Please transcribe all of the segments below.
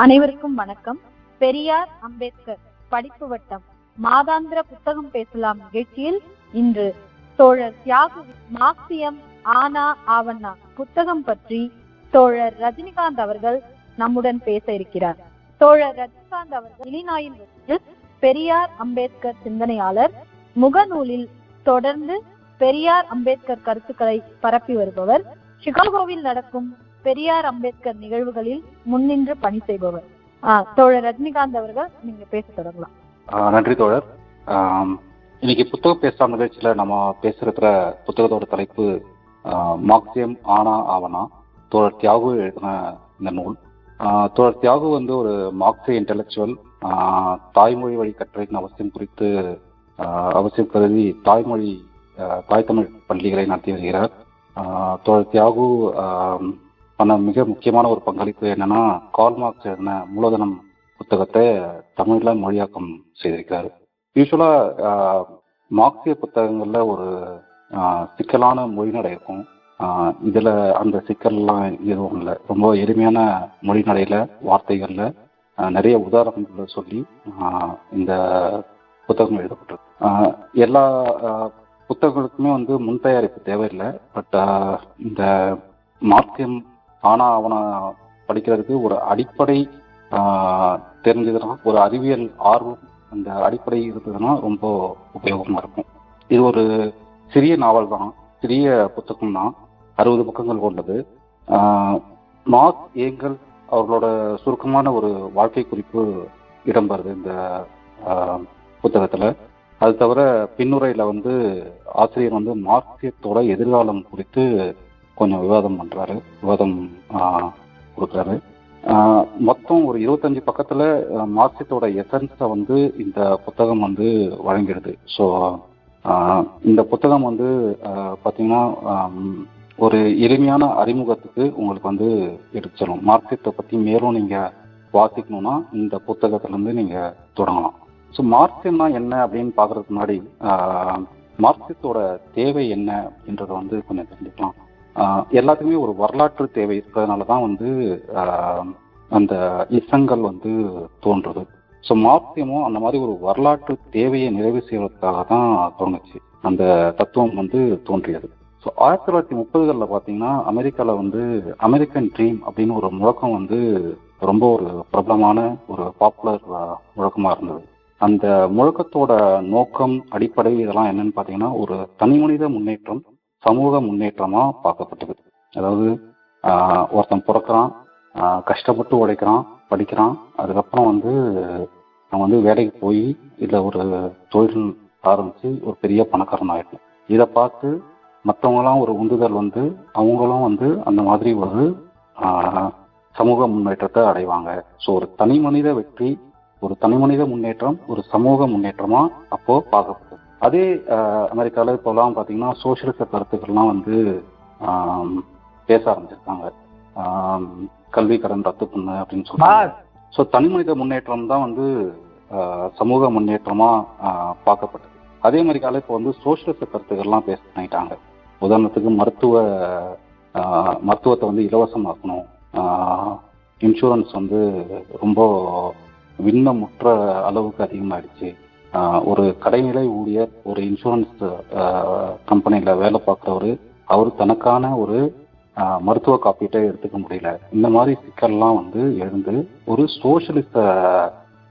அனைவருக்கும் வணக்கம். பெரியார் அம்பேத்கர் படிப்பு வட்டம் மாதாந்திர புத்தகம் பேசலாம் நிகழ்ச்சியில் இன்று தோழர் தியாகு மார்க்சியம் ஆனா ஆவண்ணா புத்தகம் பற்றி தோழர் ரஜினிகாந்த் அவர்கள் நம்முடன் பேச இருக்கிறார். தோழர் ரஜினிகாந்த் அவர்கள் இலினாயில் வசித்து பெரியார் அம்பேத்கர் சிந்தனையாளர் முகநூலில் தொடர்ந்து பெரியார் அம்பேத்கர் கருத்துக்களை பரப்பி வருபவர் சிகாகோவில் நடக்கும் பெரியார் அம்பேத்கர் நிகழ்வுகளில் முன்னின்று பணி செய்பவர். தோழர் ரஜினிகாந்த் அவர்கள் நீங்க பேச தொடங்கலாம் நன்றி தோழர். இன்னைக்கு புத்தகம் பேசலாம் நிகழ்ச்சியில நம்ம பேசுறதுல புத்தகத்தோட தலைப்பு மார்க்சியம் ஆனா ஆவனா? தோழர் தியாகு எழுதின இந்த நூல். ஆஹ், தோழர் தியாகு வந்து ஒரு மார்க்சிய இன்டெலெக்சுவல் தாய்மொழி வழி கற்றலின் அவசியம் குறித்து ஆஹ், அவசியம் கருதி தாய்மொழி ஆஹ், தாய் தமிழ் பள்ளிகளை நடத்தி வருகிறார். ஆஹ், தோழர் தியாகு பண்ண மிக முக்கியமான ஒரு பங்களிப்பு என்னன்னா கால்மார்க்ஸ் எழுதின மூலதனம் புத்தகத்தை தமிழ்ல மொழியாக்கம் செய்திருக்காரு யூஸ்வலா மார்க்சிய புத்தகங்கள்ல ஒரு சிக்கலான மொழிநடை இருக்கும். இதுல அந்த சிக்கல்லாம் எதுவும் இல்லை. ரொம்ப எளிமையான மொழிநடையில வார்த்தைகள்ல நிறைய உதாரணங்களை சொல்லி இந்த புத்தகம் எழுதப்பட்டிருக்கு. எல்லா புத்தகங்களுக்குமே வந்து முன் தயாரிப்பு தேவையில்லை. பட் இந்த மார்க்கியம் ஆனா அவனை படிக்கிறதுக்கு ஒரு அடிப்படை தெரிஞ்சதுன்னா ஒரு அறிவியல் ஆர்வம் அந்த அடிப்படை இருந்ததுன்னா ரொம்ப உபயோகமா இருக்கும். இது ஒரு சிறிய நாவல் தான். சிறிய புத்தகம் தான். அறுபது பக்கங்கள் கொண்டது. மார்க் ஏங்கல் அவர்களோட சுருக்கமான ஒரு வாழ்க்கை குறிப்பு இடம்பெறுது இந்த புத்தகத்துல. அது தவிர பின்னுரையில வந்து ஆசிரியர் வந்து மார்க்சியத்தோட எதிர்காலம் குறித்து கொஞ்சம் விவாதம் பண்றாரு. விவாதம் கொடுக்குறாரு. மொத்தம் ஒரு இருபத்தஞ்சு பக்கத்துல மார்க்சியத்தோட எசன்ஸை வந்து இந்த புத்தகம் வந்து வழங்கிடுது. ஸோ இந்த புத்தகம் வந்து பார்த்தீங்கன்னா ஒரு எளிமையான அறிமுகத்துக்கு உங்களுக்கு வந்து எடுத்து செல்லும் மார்க்சியத்தை பத்தி மேலும் நீங்க வாசிக்கணும்னா இந்த புத்தகத்துல இருந்து நீங்க தொடங்கலாம். ஸோ மார்க்சியம்னா என்ன அப்படின்னு பாக்குறதுக்கு முன்னாடி மார்க்சியத்தோட தேவை என்ன அப்படின்றத வந்து கொஞ்சம் தெரிஞ்சுக்கலாம். எல்லாத்துக்குமே ஒரு வரலாற்று தேவை இருக்கிறதுனால தான் வந்து அந்த இசங்கள் வந்து தோன்றுது. ஸோ மார்க்சியமும் அந்த மாதிரி ஒரு வரலாற்று தேவையை நிறைவு செய்வதற்காக தான் தோணுச்சு அந்த தத்துவம் வந்து தோன்றியது. ஸோ ஆயிரத்தி தொள்ளாயிரத்தி முப்பதுகளில் பார்த்தீங்கன்னா அமெரிக்காவில் வந்து அமெரிக்கன் ட்ரீம் அப்படின்னு ஒரு முழக்கம் வந்து ரொம்ப ஒரு பிரபலமான ஒரு பாப்புலர் முழக்கமாக இருந்தது. அந்த முழக்கத்தோட நோக்கம் அடிப்படை இதெல்லாம் என்னன்னு பார்த்தீங்கன்னா ஒரு தனி மனித முன்னேற்றம் சமூக முன்னேற்றமா பார்க்கப்பட்டது அதாவது ஒருத்தன் பிறக்கிறான் கஷ்டப்பட்டு உழைக்கிறான் படிக்கிறான் அதுக்கப்புறம் வந்து அவன் வந்து வேலைக்கு போய் இல்லை ஒரு தொழில் ஆரம்பிச்சு ஒரு பெரிய பணக்காரன் ஆயிடணும் இதை பார்த்து மற்றவங்களாம் ஒரு உந்துதல் வந்து அவங்களும் வந்து அந்த மாதிரி ஒரு சமூக முன்னேற்றத்தை அடைவாங்க. ஸோ ஒரு தனி மனித வெற்றி ஒரு தனி மனித முன்னேற்றம் ஒரு சமூக முன்னேற்றமா அப்போ பார்க்கப்படும் அதே ஆஹ், அமெரிக்கால இப்போலாம் பார்த்தீங்கன்னா சோசியலிச கருத்துக்கள்லாம் வந்து பேச ஆரம்பிச்சிருக்காங்க. கல்வி கடன் ரத்து பண்ணு அப்படின்னு சொல்றாங்க. ஸோ தனி மனித முன்னேற்றம் தான் வந்து சமூக முன்னேற்றமா பார்க்கப்பட்டது. அதே அமெரிக்கால இப்போ வந்து சோசியலிச கருத்துக்கள்லாம் பேச பண்ணிட்டாங்க உதாரணத்துக்கு மருத்துவ மருத்துவத்தை வந்து இலவசமாக்கணும். இன்சூரன்ஸ் வந்து ரொம்ப விண்ணமுற்ற அளவுக்கு அதிகமாயிடுச்சு. ஒரு கடைநிலை ஊழியர் ஒரு இன்சூரன்ஸ் கம்பெனியில் வேலை பார்க்குறவர் அவர் தனக்கான ஒரு மருத்துவ காப்பீட்டை எடுத்துக்க முடியல. இந்த மாதிரி சிக்கல்லாம் வந்து எழுந்து ஒரு சோசியலிச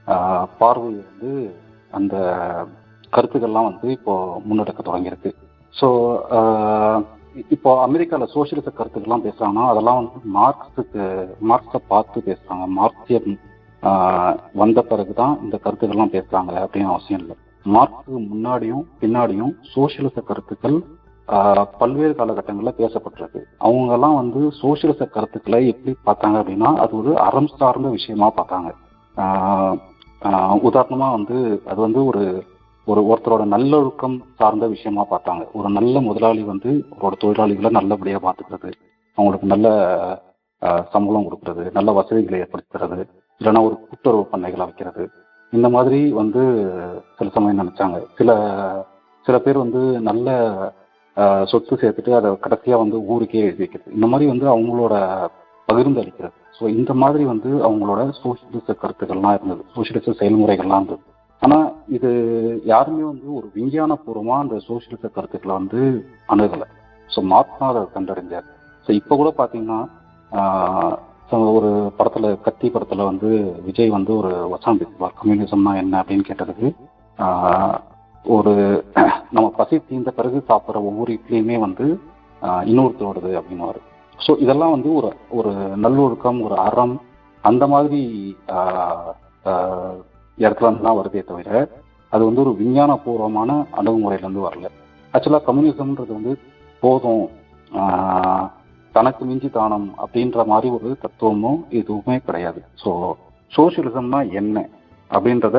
ஆஹ், பார்வை வந்து அந்த கருத்துக்கள்லாம் வந்து இப்போ முன்னெடுக்க தொடங்கியிருக்கு. ஸோ இப்போ அமெரிக்காவில் சோசியலிச கருத்துக்கள்லாம் பேசுகிறாங்கன்னா அதெல்லாம் வந்து மார்க்ஸுக்கு மார்க்ஸை பார்த்து பேசுகிறாங்க மார்க்சியம் வந்த பிறகுதான் இந்த கருத்துக்கள்லாம் பேசுறாங்க அப்படின்னு அவசியம் இல்லை. மார்க்கு முன்னாடியும் பின்னாடியும் சோசியலிச கருத்துக்கள் பல்வேறு காலகட்டங்களில் பேசப்பட்டிருக்கு. அவங்க எல்லாம் வந்து சோசியலிச கருத்துக்களை எப்படி பார்த்தாங்க அப்படின்னா அது ஒரு அறம் சார்ந்த விஷயமா பார்த்தாங்க. உதாரணமா வந்து அது வந்து ஒரு ஒரு ஒருத்தரோட நல்லொழுக்கம் சார்ந்த விஷயமா பார்த்தாங்க. ஒரு நல்ல முதலாளி வந்து அவரோட தொழிலாளிகளை நல்லபடியா பார்த்துக்கிறது அவங்களுக்கு நல்ல சம்பளம் கொடுக்கறது நல்ல வசதிகளை ஏற்படுத்துறது இல்லைன்னா ஒரு கூட்டுறவு பண்ணைகளை வைக்கிறது. இந்த மாதிரி வந்து சில சமயம் நினைச்சாங்க. சில சில பேர் வந்து நல்ல சொத்து சேர்த்துட்டு அதை கடைசியாக வந்து ஊருக்கே எழுதி வைக்கிறது. இந்த மாதிரி வந்து அவங்களோட பகிர்ந்து அளிக்கிறது. ஸோ இந்த மாதிரி வந்து அவங்களோட சோசியலிச கருத்துக்கள்லாம் இருந்தது. சோசியலிச செயல்முறைகள்லாம் இருந்தது. ஆனால் இது யாருமே வந்து ஒரு விஞ்ஞான பூர்வமாக அந்த சோசியலிச கருத்துக்களை வந்து அணுகலை. ஸோ மார்க்ஸ் அதை கண்டறிஞ்சார். ஸோ இப்போ கூட பார்த்தீங்கன்னா ஒரு படத்துல கத்தி படத்துல வந்து விஜய் வந்து ஒரு வசனம் பேசுவார் கம்யூனிசம்னா என்ன அப்படின்னு கேட்டதுக்கு ஆஹ், ஒரு நம்ம பசி தீர்ந்த பிறகு சாப்பிட்ற ஒவ்வொரு இட்லியுமே வந்து இன்னொருத்தரோடது அப்படின்னு ஸோ இதெல்லாம் வந்து ஒரு ஒரு நல்லொழுக்கம் ஒரு அறம் அந்த மாதிரி இடத்துல இருந்து தான் வருதே தவிர அது வந்து ஒரு விஞ்ஞான பூர்வமான வரல. ஆக்சுவலாக கம்யூனிசம்ன்றது வந்து போதும் ஆஹ், தனக்கு மிஞ்சி தானம் அப்படின்ற மாதிரி ஒரு தத்துவமும் எதுவுமே கிடையாது. ஸோ சோசியலிசம்னா என்ன அப்படின்றத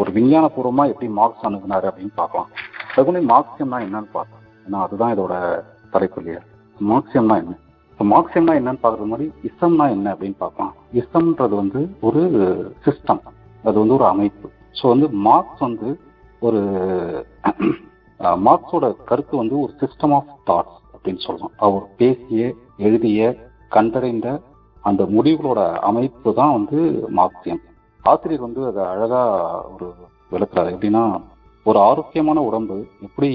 ஒரு விஞ்ஞானபூர்வமா எப்படி மார்க்ஸ் அணுகுனாரு அப்படின்னு பார்க்கலாம். அதுக்கு மார்க்சியம்னா என்னன்னு பார்க்கலாம். ஏன்னா அதுதான் இதோட தலைப்பு இல்லையா மார்க்சியம்னா என்ன? இப்போ மார்க்சியம்னா என்னன்னு பார்க்குறது மாதிரி இசம்னா என்ன அப்படின்னு பார்க்கலாம். இசம்ன்றது வந்து ஒரு சிஸ்டம் அது வந்து ஒரு அமைப்பு. ஸோ வந்து மார்க்ஸ் வந்து ஒரு மார்க்ஸோட கருத்து வந்து ஒரு சிஸ்டம் ஆஃப் தாட்ஸ் அப்படின்னு சொல்றோம் அவர் பேசிய எழுதிய கண்டறிந்த அந்த முடிவுகளோட அமைப்பு தான் வந்து மார்க்சியம். ஆசிரியர் வந்து அதை அழகா ஒரு விளக்குறாரு. எப்படின்னா ஒரு ஆரோக்கியமான உடம்பு எப்படி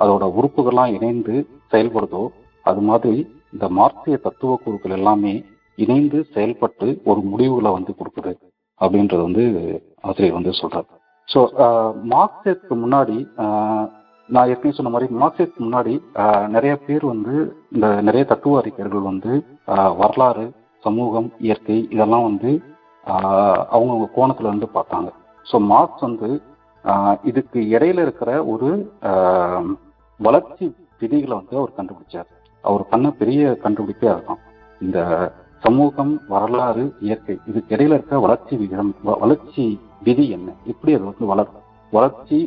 அதோட உறுப்புகள்லாம் இணைந்து செயல்படுதோ அது மாதிரி இந்த மார்க்சிய தத்துவ குழுக்கள் எல்லாமே இணைந்து செயல்பட்டு ஒரு முடிவுகளை வந்து கொடுக்குது அப்படின்றது வந்து ஆசிரியர் வந்து சொல்றாரு. ஸோ மார்க்சியத்துக்கு முன்னாடி நான் ஏற்கனவே சொன்ன மாதிரி மார்க்சிஸ்ட் முன்னாடி நிறைய பேர் வந்து இந்த நிறைய தத்துவ அறிஞர்கள் வந்து வரலாறு சமூகம் இயற்கை இதெல்லாம் வந்து அவங்கவுங்க கோணத்துல இருந்து பார்த்தாங்க. ஸோ மார்க்ஸ் வந்து இதுக்கு இடையில இருக்கிற ஒரு வளர்ச்சி விதிகளை வந்து அவர் கண்டுபிடிச்சார். அவர் பண்ண பெரிய கண்டுபிடிப்பே அதுதான். இந்த சமூகம் வரலாறு இயற்கை இதுக்கு இடையில இருக்க வளர்ச்சி விகிதம் வளர்ச்சி விதி என்ன? எப்படி அது வந்து வளர் வளர்ச்சி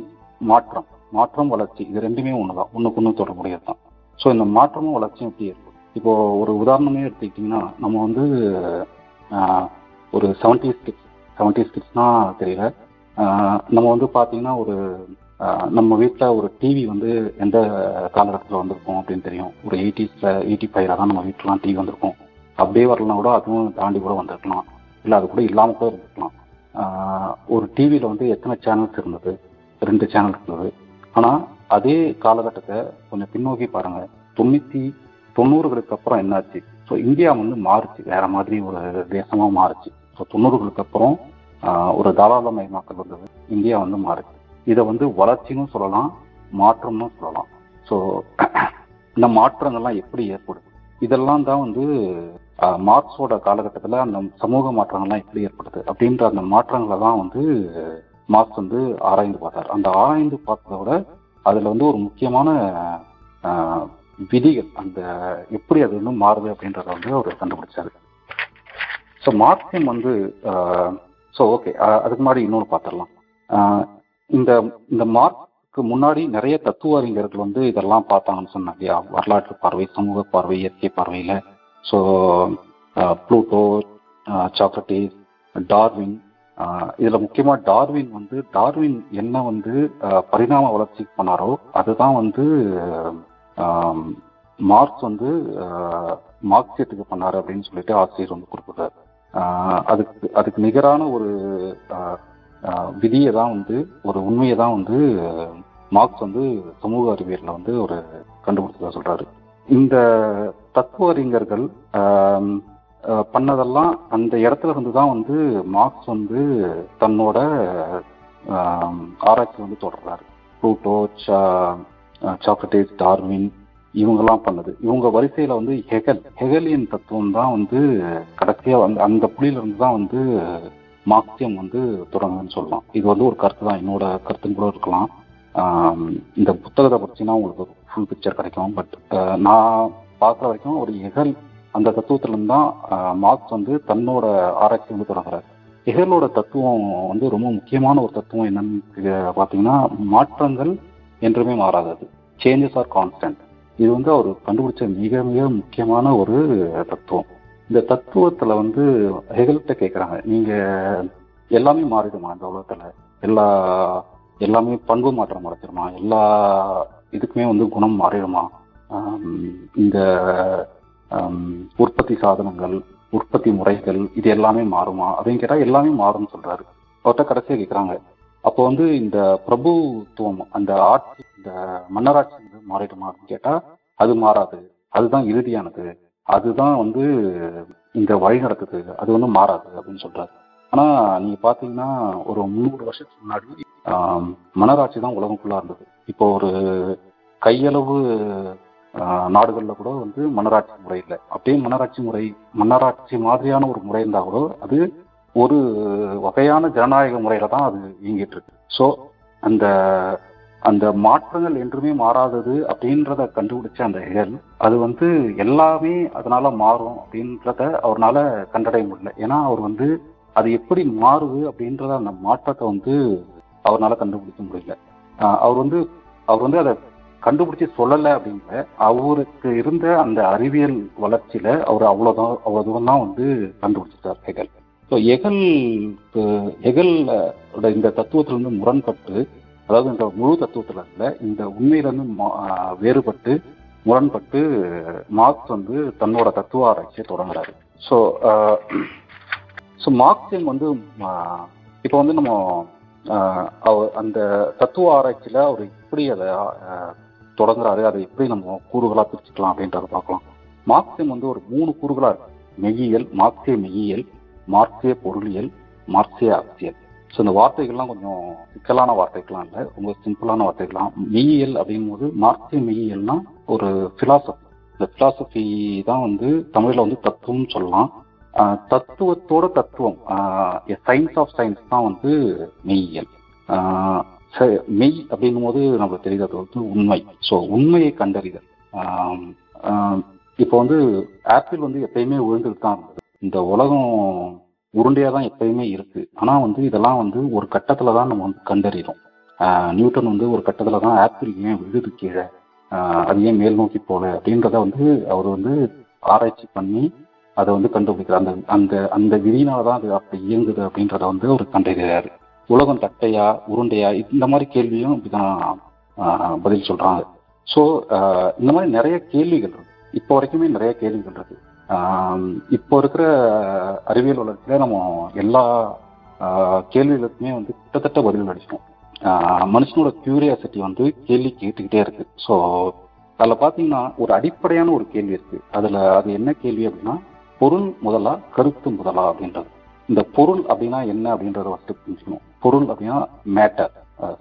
மாற்றம்? மாற்றம் வளர்ச்சி இது ரெண்டுமே ஒண்ணுதான். ஒண்ணுக்கு ஒண்ணு தொடர்புடையது தான் ஸோ இந்த மாற்றமும் வளர்ச்சியும் எப்படி இருக்கும். இப்போ ஒரு உதாரணமே எடுத்துக்கிட்டிங்கன்னா நம்ம வந்து ஒரு செவன்டி ஸ்கிட்ஸ் செவன்டி ஸ்கிட்ஸ்னா தெரியல. நம்ம வந்து பார்த்தீங்கன்னா ஒரு நம்ம வீட்டில் ஒரு டிவி வந்து எந்த காலகட்டத்தில் வந்திருக்கும் அப்படின்னு தெரியும். ஒரு எயிட்டிஸில் எயிட்டி ஃபைவ்ல தான் நம்ம வீட்டிலாம் டிவி வந்திருக்கும். அப்படியே வரலனா கூட அதுவும் தாண்டி கூட வந்திருக்கலாம். இல்லை அது கூட இல்லாமல் கூட இருந்திருக்கலாம். ஒரு டிவியில் வந்து எத்தனை சேனல்ஸ் இருந்தது? ரெண்டு சேனல் இருந்தது. ஆனால் அதே காலகட்டத்தை கொஞ்சம் பின்னோக்கி பாருங்க. தொண்ணூற்றி தொண்ணூறுகளுக்கு அப்புறம் என்னாச்சு? ஸோ இந்தியா வந்து மாறுச்சு. வேற மாதிரி ஒரு தேசமா மாறுச்சு. ஸோ தொண்ணூறுகளுக்கு அப்புறம் ஒரு தாராளமயமாக்கல் வந்தது. இந்தியா வந்து மாறுச்சு. இதை வந்து வளர்ச்சின்னு சொல்லலாம் மாற்றம்னு சொல்லலாம். ஸோ இந்த மாற்றங்கள்லாம் எப்படி ஏற்படுது? இதெல்லாம் தான் வந்து மார்க்ஸோட காலகட்டத்தில் அந்த சமூக மாற்றங்கள்லாம் எப்படி ஏற்படுது? அப்படின்ற அந்த மாற்றங்களை தான் வந்து மார்க்ஸ் வந்து ஆராய்ந்து பார்த்தார். அந்த ஆராய்ந்து பார்த்ததோட அதுல வந்து ஒரு முக்கியமான விதிகள் அந்த எப்படி அது வந்து மாறுது அப்படின்றத வந்து அவர் கண்டுபிடிச்சாரு. ஸோ மார்க்சியம் வந்து ஸோ ஓகே அதுக்கு முன்னாடி இன்னொன்று பார்த்துடலாம். இந்த இந்த மார்க்க்கு முன்னாடி நிறைய தத்துவ அறிஞர்கள் வந்து இதெல்லாம் பார்த்தாங்கன்னு சொன்னாங்க இல்லையா? வரலாற்று பார்வை சமூக பார்வை இயற்கை பார்வையில். ஸோ ப்ளூட்டோ சாக்ரட்டிஸ் டார்வின் இதுல முக்கியமா டார்வின் வந்து டார்வின் என்ன வந்து பரிணாம வளர்ச்சி பண்ணாரோ அதுதான் வந்து மார்க்ஸ் வந்து மார்க்சியத்துக்கு பண்ணாரு அப்படின்னு சொல்லிட்டு ஆசிரியர் வந்து குறிப்பிட்டார் அதுக்கு அதுக்கு நிகரான ஒரு விதியை தான் வந்து ஒரு உண்மையை தான் வந்து மார்க்ஸ் வந்து சமூக அறிவியல்ல வந்து ஒரு கண்டுபிடிச்சதா சொல்றாரு. இந்த தத்துவ அறிஞர்கள் பண்ணதெல்லாம் அந்த இடத்துல இருந்து தான் வந்து மார்க்ஸ் வந்து தன்னோட ஆராய்ச்சி வந்து தொடர்றாரு. ப்ளூட்டோ சாக்ரட்டிஸ் டார்வின் இவங்கெல்லாம் பண்ணது. இவங்க வரிசையில வந்து ஹெகல். ஹெகலியன் தத்துவம் தான் வந்து கடைசியா வந்து அந்த புள்ளியிலிருந்து தான் வந்து மார்க்சியம் வந்து தொடங்குதுன்னு சொல்லலாம். இது வந்து ஒரு கருத்து தான். என்னோட கருத்துன்னு கூட இருக்கலாம். இந்த புத்தகத்தை படிச்சீங்கன்னா உங்களுக்கு ஃபுல் பிக்சர் கிடைக்கும். பட் நான் பார்க்குற வரைக்கும் ஒரு ஹெகல் அந்த தத்துவத்திலிருந்து தான் மார்க்ஸ் வந்து தன்னோட ஆராய்ச்சி வந்து தொடங்குறாரு. ஹெகலோட தத்துவம் வந்து ரொம்ப முக்கியமான ஒரு தத்துவம் என்னன்னு பார்த்தீங்கன்னா மாற்றங்கள் என்றுமே மாறாதது. சேஞ்சஸ் ஆர் கான்ஸ்டன்ட் இது வந்து அவர் கண்டுபிடிச்ச மிக மிக முக்கியமான ஒரு தத்துவம். இந்த தத்துவத்துல வந்து ஹெகல்கிட்ட கேட்குறாங்க நீங்க எல்லாமே மாறிடுமா இந்த உலகத்துல? எல்லா எல்லாமே பண்பு மாற்றம் அடைச்சிருமா எல்லா இதுக்குமே வந்து குணம் மாறிடுமா? இந்த உற்பத்தி சாதனங்கள் உற்பத்தி முறைகள் இது எல்லாமே மாறுமா? அப்படின்னு கேட்டால் எல்லாமே மாறும்னு சொல்றாரு. அவர்கிட்ட கடைசியாக கேட்குறாங்க அப்போ வந்து இந்த பிரபுத்துவம் அந்த ஆட்சி இந்த மன்னராட்சி வந்து மாறிடுமா அப்படின்னு கேட்டால் அது மாறாது. அதுதான் இறுதியானது. அதுதான் வந்து இந்த வழி நடக்குது. அது வந்து மாறாது அப்படின்னு சொல்றாரு. ஆனா நீங்க பாத்தீங்கன்னா ஒரு முந்நூறு வருஷத்துக்கு முன்னாடி மன்னராட்சி தான் உலகம் ஃபுல்லா இருந்தது. இப்போ ஒரு கையளவு நாடுகளில் கூட வந்து மன்னராட்சி முறை இல்லை. அப்படியே மன்னராட்சி முறை மன்னராட்சி மாதிரியான ஒரு முறை இருந்தால் கூட அது ஒரு வகையான ஜனநாயக முறையில தான் அது இயங்கிட்டு இருக்கு. ஸோ அந்த அந்த மாற்றங்கள் என்றுமே மாறாதது அப்படின்றத கண்டுபிடிச்ச அந்த ஹெகல் அது வந்து எல்லாமே அதனால மாறும் அப்படின்றத அவரால் கண்டடைய முடியல. ஏன்னா அவர் வந்து அது எப்படி மாறுது அப்படின்றத அந்த மாற்றத்தை வந்து அவரால் கண்டுபிடிக்க முடியல. அவர் வந்து அவர் வந்து அதை கண்டுபிடிச்சு சொல்லல அப்படிங்கிற அவருக்கு இருந்த அந்த அறிவியல் வளர்ச்சியில அவர் அவ்வளவுதான் அவ்வளவு தூரம் தான் வந்து கண்டுபிடிச்சிட்டார் ஹெகல். ஸோ எகல் எகல் இந்த தத்துவத்திலிருந்து முரண்பட்டு அதாவது இந்த முழு தத்துவத்துல இல்ல இந்த உண்மையிலிருந்து மா- வேறுபட்டு முரண்பட்டு மார்க்ஸ் வந்து தன்னோட தத்துவ ஆராய்ச்சியை தொடங்குறாரு. ஸோ ஸோ மார்க்சியம் வந்து இப்போ வந்து நம்ம அவர் அந்த தத்துவ ஆராய்ச்சியில அவர் எப்படி அதை தொடங்குறாரு அதை எப்படி நம்ம கூறுகளா பிரிச்சுக்கலாம் அப்படின்றத பார்க்கலாம். மார்க்சியம் வந்து ஒரு மூணு கூறுகளா இருக்கு. மெய்யியல் மார்க்சிய மெய்யியல் மார்க்சிய பொருளியல் மார்க்சிய அரசியல். ஸோ இந்த வார்த்தைகள்லாம் கொஞ்சம் சிக்கலான வார்த்தைகள்லாம் இல்லை. ரொம்ப சிம்பிளான வார்த்தைகள்லாம். மெய்யியல் அப்படிங்கும்போது மார்க்சிய மெய்யியல்னா ஒரு பிலாசபி இந்த பிலாசபி தான் வந்து தமிழில் வந்து தத்துவம்னு சொல்லலாம். தத்துவத்தோட தத்துவம் சயின்ஸ் ஆஃப் சயின்ஸ் தான் வந்து மெய்யியல். ஆஹ் மெய் அப்படிங்கும் போது நம்மளுக்கு தெரியுது வந்து உண்மை. ஸோ உண்மையை கண்டறிதல். இப்போ வந்து ஆப்பிள் வந்து எப்பயுமே விழுந்துட்டு தான் இருந்தது இந்த உலகம் உருண்டையாக தான் எப்பயுமே இருக்கு. ஆனா வந்து இதெல்லாம் வந்து ஒரு கட்டத்துல தான் நம்ம வந்து கண்டறிகிறோம் நியூட்டன் வந்து ஒரு கட்டத்துல தான் ஆப்பிள் ஏன் விழுது கீழே? அது ஏன் மேல் நோக்கி போல? அப்படின்றத வந்து அவர் வந்து ஆராய்ச்சி பண்ணி அதை வந்து கண்டுபிடிக்கிறார். அந்த அந்த அந்த விதியினால தான் அது அப்படி இயங்குது அப்படின்றத வந்து அவர் கண்டறிகிறாரு. உலகம் தட்டையா உருண்டையா? இந்த மாதிரி கேள்வியும் இப்படிதான் பதில் சொல்றாங்க. ஸோ இந்த மாதிரி நிறைய கேள்விகள் இருக்கு. இப்போ வரைக்குமே நிறைய கேள்விகள் இருக்கு. இப்போ இருக்கிற அறிவியல் வளர்ச்சியில நம்ம எல்லா கேள்விகளுக்குமே வந்து கிட்டத்தட்ட பதில் அடிச்சோம் மனுஷனோட கியூரியாசிட்டி வந்து கேள்வி கேட்டுக்கிட்டே இருக்கு. ஸோ அதில் பார்த்தீங்கன்னா ஒரு அடிப்படையான ஒரு கேள்வி இருக்கு. அதுல அது என்ன கேள்வி அப்படின்னா பொருள் முதலா கருத்து முதலா அப்படின்றது. இந்த பொருள் அப்படின்னா என்ன அப்படின்றத ஃபஸ்ட்டு புரிஞ்சுக்கணும். பொருள் அப்படின்னா மேட்டர்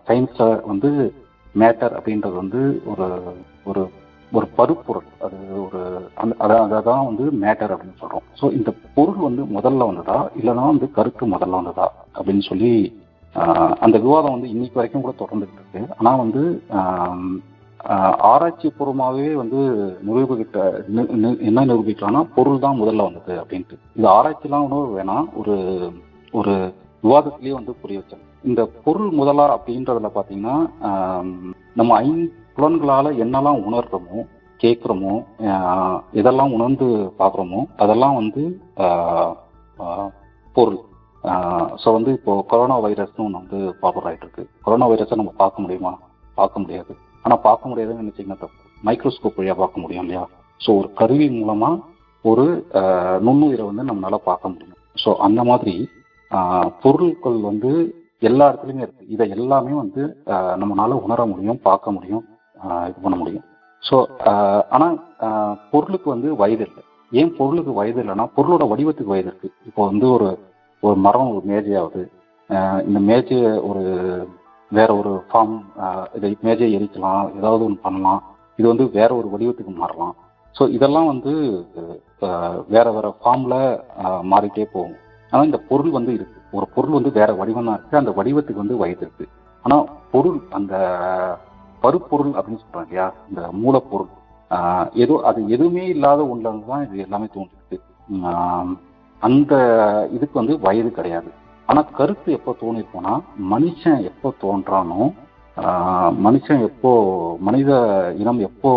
சயின்ஸ வந்து மேட்டர் அப்படின்றது வந்து ஒரு ஒரு ஒரு பருப்பொருள். அது ஒரு அந்த அத- வந்து மேட்டர் அப்படின்னு சொல்றோம். ஸோ இந்த பொருள் வந்து முதல்ல வந்ததா? இல்லைன்னா வந்து கருத்து முதல்ல வந்ததா? அப்படின்னு சொல்லி அந்த விவாதம் வந்து இன்னைக்கு வரைக்கும் கூட தொடர்ந்துட்டு இருக்கு. ஆனா வந்து ஆராய்ச்சி பூர்வமாகவே வந்து நிரூபிக்கிட்ட நி- என்ன நிரூபிக்கலாம்னா பொருள் தான் முதல்ல வந்தது அப்படின்ட்டு. இது ஆராய்ச்சிலாம் ஒன்றும் வேணாம். ஒரு ஒரு விவாதத்திலேயே வந்து புரிய வச்சாங்க இந்த பொருள் முதலா அப்படின்றதுல பாத்தீங்கன்னா நம்ம ஐந்து புலன்களால என்னெல்லாம் உணர்றோமோ கேட்குறோமோ எதெல்லாம் உணர்ந்து பார்க்குறோமோ அதெல்லாம் வந்து பொருள். ஸோ வந்து இப்போ கொரோனா வைரஸ்னு ஒன்று வந்து பாப்புலர் ஆகிட்டு இருக்கு கொரோனா வைரஸை நம்ம பார்க்க முடியுமா? பார்க்க முடியாது. ஆனால் பார்க்க முடியாதுன்னு நினைச்சீங்கன்னா தப்பு. மைக்ரோஸ்கோப் வழியாக பார்க்க முடியும் இல்லையா? ஸோ ஒரு கருவி மூலமாக ஒரு நுண்ணுயிரை வந்து நம்மளால பார்க்க முடியும். ஸோ அந்த மாதிரி பொருட்கள் வந்து எல்லா இடத்துலையுமே இருக்கு. இதை எல்லாமே வந்து நம்மளால உணர முடியும் பார்க்க முடியும் இது பண்ண முடியும். ஸோ ஆனால் பொருளுக்கு வந்து வயது இல்லை. ஏன் பொருளுக்கு வயது இல்லைன்னா பொருளோட வடிவத்துக்கு வயது இருக்கு. இப்போ வந்து ஒரு ஒரு மரம் ஒரு மேஜையாவது இந்த மேஜையை ஒரு வேற ஒரு ஃபார்ம் இதை மேஜையை எரிக்கலாம் ஏதாவது ஒன்று பண்ணலாம். இது வந்து வேற ஒரு வடிவத்துக்கு மாறலாம். ஸோ இதெல்லாம் வந்து வேற வேற ஃபார்ம்ல மாறிட்டே போகும். ஆனா இந்த பொருள் வந்து இருக்கு. ஒரு பொருள் வந்து வேற வடிவம் தான் இருக்கு. அந்த வடிவத்துக்கு வந்து வயது இருக்கு. ஆனா பொருள் அந்த பருப்பொருள் அப்படின்னு சொல்றாங்க இல்லையா? இந்த மூலப்பொருள். ஏதோ அது எதுவுமே இல்லாத ஒன்றுல தான் இது எல்லாமே தோன்றிருக்கு. அந்த இதுக்கு வந்து வயது கிடையாது. ஆனா கருத்து எப்போ தோணிருக்கோம்னா மனுஷன் எப்போ தோன்றானோ மனுஷன் எப்போ மனித இனம் எப்போ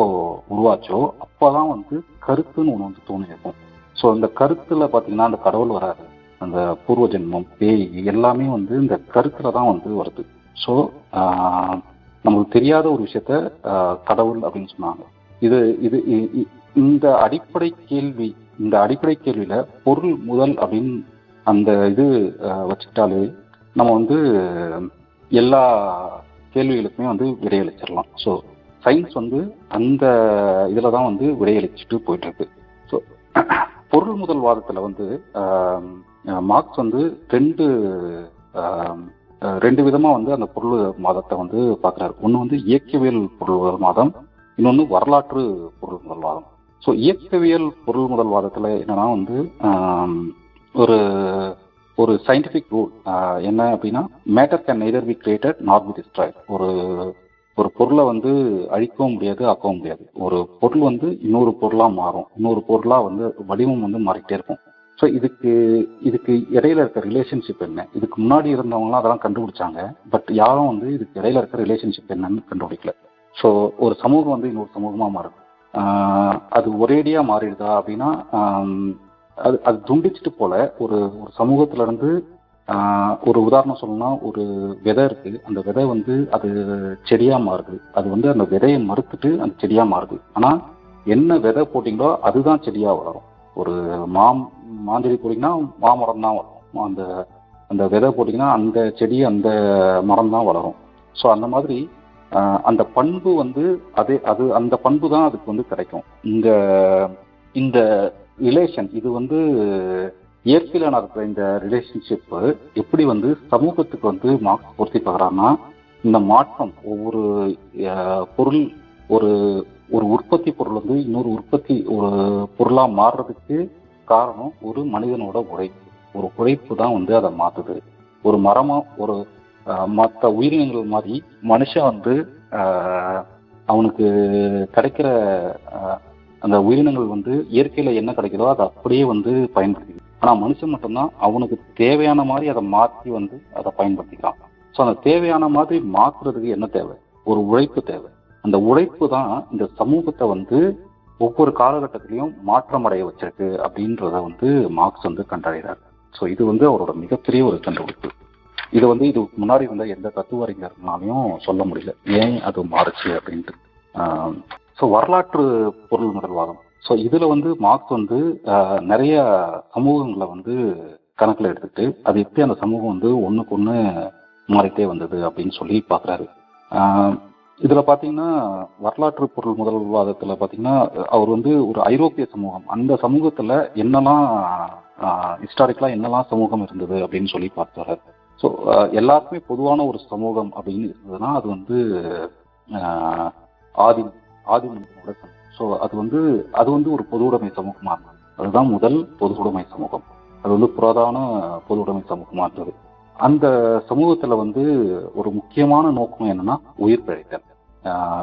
உருவாச்சோ அப்போதான் வந்து கருத்துன்னு ஒன்று வந்து தோணிருக்கும். ஸோ இந்த கருத்துல பாத்தீங்கன்னா அந்த கடவுள் வராது அந்த பூர்வ ஜென்மம் பேய் எல்லாமே வந்து இந்த கருத்துல தான் வந்து வருது. ஸோ நமக்கு தெரியாத ஒரு விஷயத்த கடவுள் அப்படின்னு சொன்னாங்க. இது இது இ- இ- இந்த அடிப்படை கேள்வி இந்த அடிப்படை கேள்வியில பொருள் முதல் அப்படின்னு அந்த இது வச்சுக்கிட்டாலே நம்ம வந்து எல்லா கேள்விகளுக்குமே வந்து விடையளிச்சிடலாம். ஸோ சயின்ஸ் வந்து அந்த இதில் தான் வந்து விடையளிச்சுட்டு போயிட்டு இருக்கு. ஸோ பொருள் முதல் வாதத்தில் வந்து மார்க்ஸ் வந்து ரெண்டு ரெண்டு விதமா வந்து அந்த பொருள் மாதத்தை வந்து பார்க்குறாரு. ஒன்று வந்து இயக்கவியல் பொருள் முதல் மாதம் இன்னொன்று வரலாற்று பொருள் முதல் வாதம் ஸோ இயக்கவியல் பொருள் முதல் வாதத்துல என்னன்னா வந்து ஒரு ஒரு சயின்டிபிக் ரூல் என்ன அப்படின்னா matter can neither be created not be destroyed ஒரு ஒரு பொருளை வந்து அழிக்கவும் முடியாது ஆக்கவும் முடியாது. ஒரு பொருள் வந்து இன்னொரு பொருளா மாறும். இன்னொரு பொருளா வந்து வடிவம் வந்து மாறிக்கிட்டே இருக்கும். ஸோ இதுக்கு இதுக்கு இடையில இருக்க ரிலேஷன்ஷிப் என்ன? இதுக்கு முன்னாடி இருந்தவங்களாம் அதெல்லாம் கண்டுபிடிச்சாங்க. பட் யாரும் வந்து இதுக்கு இடையில இருக்க ரிலேஷன்ஷிப் என்னன்னு கண்டுபிடிக்கல. ஸோ ஒரு சமூகம் வந்து இன்னொரு சமூகமாக மாறுது. அது ஒரேடியாக மாறிடுதா அப்படின்னா அது அது துண்டிச்சுட்டு போல ஒரு ஒரு சமூகத்திலிருந்து ஒரு உதாரணம் சொல்லணும்னா ஒரு விதை இருக்கு. அந்த விதை வந்து அது செடியா மாறுது. அது வந்து அந்த விதையை மறுத்துட்டு அந்த செடியா மாறுது. ஆனா என்ன விதை போட்டிங்களோ அதுதான் செடியா வளரும். ஒரு மாம் மாஞ்செடி போட்டிங்கன்னா மாமரம் தான் வளரும். அந்த அந்த விதை போட்டிங்கன்னா அந்த செடி அந்த மரம் தான் வளரும். ஸோ அந்த மாதிரி அந்த பண்பு வந்து அதே அது அந்த பண்பு தான் அதுக்கு வந்து கிடைக்கும். இந்த இந்த ரிலேஷன் இது வந்து இயற்கையில நடக்கிற இந்த ரிலேஷன்ஷிப் எப்படி வந்து சமூகத்துக்கு வந்து மார்க்ஸ் பொருத்தி பார்க்குறாங்கன்னா இந்த மாற்றம் ஒவ்வொரு பொருள் ஒரு ஒரு உற்பத்தி பொருள் வந்து இன்னொரு உற்பத்தி ஒரு பொருளாக மாறுறதுக்கு காரணம் ஒரு மனிதனோட உழைப்பு. ஒரு உழைப்பு தான் வந்து அதை மாத்துது. ஒரு மரமா ஒரு மற்ற உயிரினங்கள் மாதிரி மனுஷன் வந்து அவனுக்கு கிடைக்கிற அந்த உயிரினங்கள் வந்து இயற்கையில என்ன கிடைக்குதோ அதை அப்படியே வந்து பயன்படுத்தி ஆனா மனுஷன் மட்டும்தான் அவனுக்கு தேவையான மாதிரி அதை மாற்றி வந்து அதை பயன்படுத்திக்கிறான். ஸோ அந்த தேவையான மாதிரி மாத்துறதுக்கு என்ன தேவை? ஒரு உழைப்பு தேவை. அந்த உழைப்பு தான் இந்த சமூகத்தை வந்து ஒவ்வொரு காலகட்டத்திலையும் மாற்றம் அடைய வச்சிருக்கு அப்படின்றத வந்து மார்க்ஸ் வந்து கண்டறிகிறார் ஸோ இது வந்து அவரோட மிகப்பெரிய ஒரு கண்டுபிடிப்பு. இது வந்து இது முன்னாடி வந்த எந்த தத்துவ அறிஞர்னாலையும் சொல்ல முடியல. ஏன் அது மாறுச்சு அப்படின்ட்டு. ஸோ வரலாற்று பொருள் முதல்வாதம் ஸோ இதுல வந்து மார்க்ஸ் வந்து நிறைய சமூகங்களை வந்து கணக்கில் எடுத்துட்டு அது எப்படி அந்த சமூகம் வந்து ஒன்றுக்கு ஒன்று மாறிட்டே வந்தது அப்படின்னு சொல்லி பார்க்குறாரு. இதுல பாத்தீங்கன்னா வரலாற்று பொருள் முதல்வாதத்துல பாத்தீங்கன்னா அவர் வந்து ஒரு ஐரோப்பிய சமூகம். அந்த சமூகத்துல என்னெல்லாம் ஹிஸ்டாரிக்கலா என்னெல்லாம் சமூகம் இருந்தது அப்படின்னு சொல்லி பார்த்தாரு. ஸோ எல்லாருக்குமே பொதுவான ஒரு சமூகம் அப்படின்னு இருந்ததுன்னா அது வந்து ஆதி ஆதி மனிதனோட சமூகம். ஸோ அது வந்து அது வந்து ஒரு பொது உடைமை சமூகமா இருந்தது. அதுதான் முதல் பொது உடைமை சமூகம். அது வந்து புராதான பொது உடைமை சமூகமா இருந்தது. அந்த சமூகத்துல வந்து ஒரு முக்கியமான நோக்கம் என்னன்னா உயிர் பிழைத்தல்.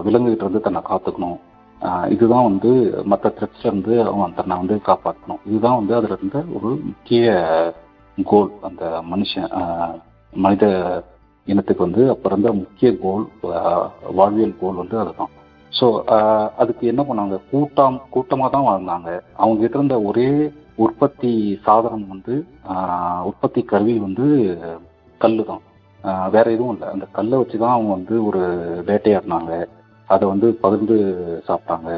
விலங்குகிட்ட இருந்து தன்னை காத்துக்கணும். இதுதான் வந்து மற்ற த்ரெட்ஸ்ல இருந்து அவன் தன்னை வந்து காப்பாற்றணும் இதுதான் வந்து அதுல இருந்த ஒரு முக்கிய கோல் அந்த மனுஷன் மனித இனத்துக்கு வந்து அப்ப இருந்த முக்கிய கோல் வாழ்வியல் கோல் வந்து அதுதான். ஸோ அதுக்கு என்ன பண்ணாங்க? கூட்டம் கூட்டமாக தான் வாழ்ந்தாங்க. அவங்க கிட்ட இருந்த ஒரே உற்பத்தி சாதனம் வந்து உற்பத்தி கருவி வந்து கல்லு தான் வேற எதுவும் இல்லை. அந்த கல்லை வச்சு தான் அவங்க வந்து ஒரு வேட்டையாடினாங்க. அதை வந்து பகிர்ந்து சாப்பிட்டாங்க.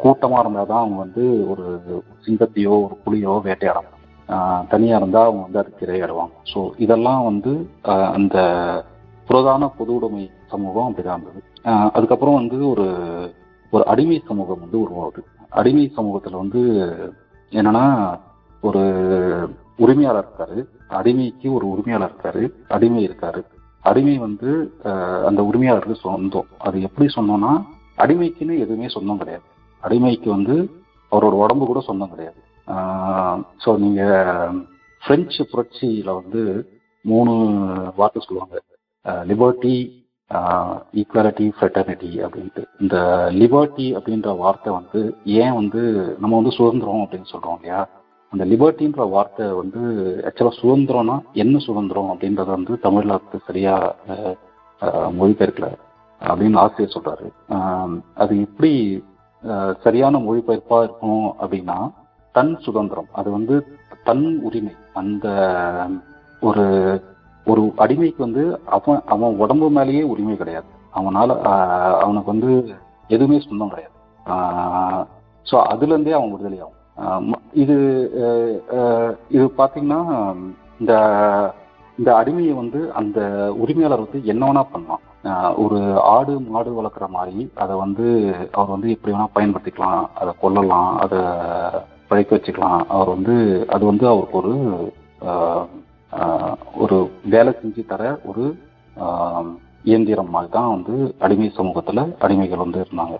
கூட்டமாக இருந்தால் தான் அவங்க வந்து ஒரு சிங்கத்தையோ ஒரு புலியோ வேட்டையாடலாம் தனியாக இருந்தால் அவங்க வந்து அதுக்கு இரையாடுவாங்க ஸோ இதெல்லாம் வந்து அந்த புரதான பொது உடைமை சமூகம் அப்படிதான் இருந்தது. அதுக்கப்புறம் வந்து ஒரு ஒரு அடிமை சமூகம் வந்து உருவாகுது. அடிமை சமூகத்தில் வந்து என்னன்னா ஒரு உரிமையாளர் இருக்காரு அடிமைக்கு ஒரு உரிமையாளர் இருக்காரு அடிமை இருக்காரு. அடிமை வந்து அந்த உரிமையாளருக்கு சொந்தம். அது எப்படி சொன்னோம்னா அடிமைக்குன்னு எதுவுமே சொந்தம் கிடையாது. அடிமைக்கு வந்து அவரோட உடம்பு கூட சொந்தம் கிடையாது. ஸோ நீங்க பிரெஞ்சு புரட்சியில வந்து மூணு வார்த்தை சொல்லுவாங்க. லிபர்ட்டி ஈக்குவாலிட்டி ஃப்ரெட்டர்னிட்டி அப்படின்ட்டு. இந்த லிபர்ட்டி அப்படின்ற வார்த்தை வந்து ஏன் வந்து நம்ம வந்து சுதந்திரம் அப்படின்னு சொல்றோம் இல்லையா? அந்த லிபர்ட்டின்ற வார்த்தை வந்து ஆக்சுவலாக சுதந்திரம்னா என்ன சுதந்திரம் அப்படின்றத வந்து தமிழ்ல வந்து சரியா மொழிபெயர்க்கல அப்படின்னு ஆசிரியர் சொல்றாரு. அது எப்படி சரியான மொழிபெயர்ப்பா இருக்கும் அப்படின்னா தன் சுதந்திரம் அது வந்து தன் உரிமை. அந்த ஒரு ஒரு அடிமைக்கு வந்து அவன் அவன் உடம்பு மேலேயே உரிமை கிடையாது. அவனால அவனுக்கு வந்து எதுவுமே சொந்தம் கிடையாது. ஸோ அதுலேருந்தே அவன் விடுதலை ஆகும் இது இது பார்த்தீங்கன்னா இந்த இந்த அடிமையை வந்து அந்த உரிமையாளர் வந்து என்ன வேணா பண்ணலாம். ஒரு ஆடு மாடு வளர்க்குற மாதிரி அதை வந்து அவர் வந்து எப்படி வேணா பயன்படுத்திக்கலாம். அதை கொல்லலாம் அதை பழைக்க வச்சுக்கலாம். அவர் வந்து அது வந்து அவருக்கு ஒரு ஒரு வேலை செஞ்சு தர ஒரு இயந்திரம் மாதிரி தான் வந்து அடிமை சமூகத்துல அடிமைகள் வந்து இருந்தாங்க.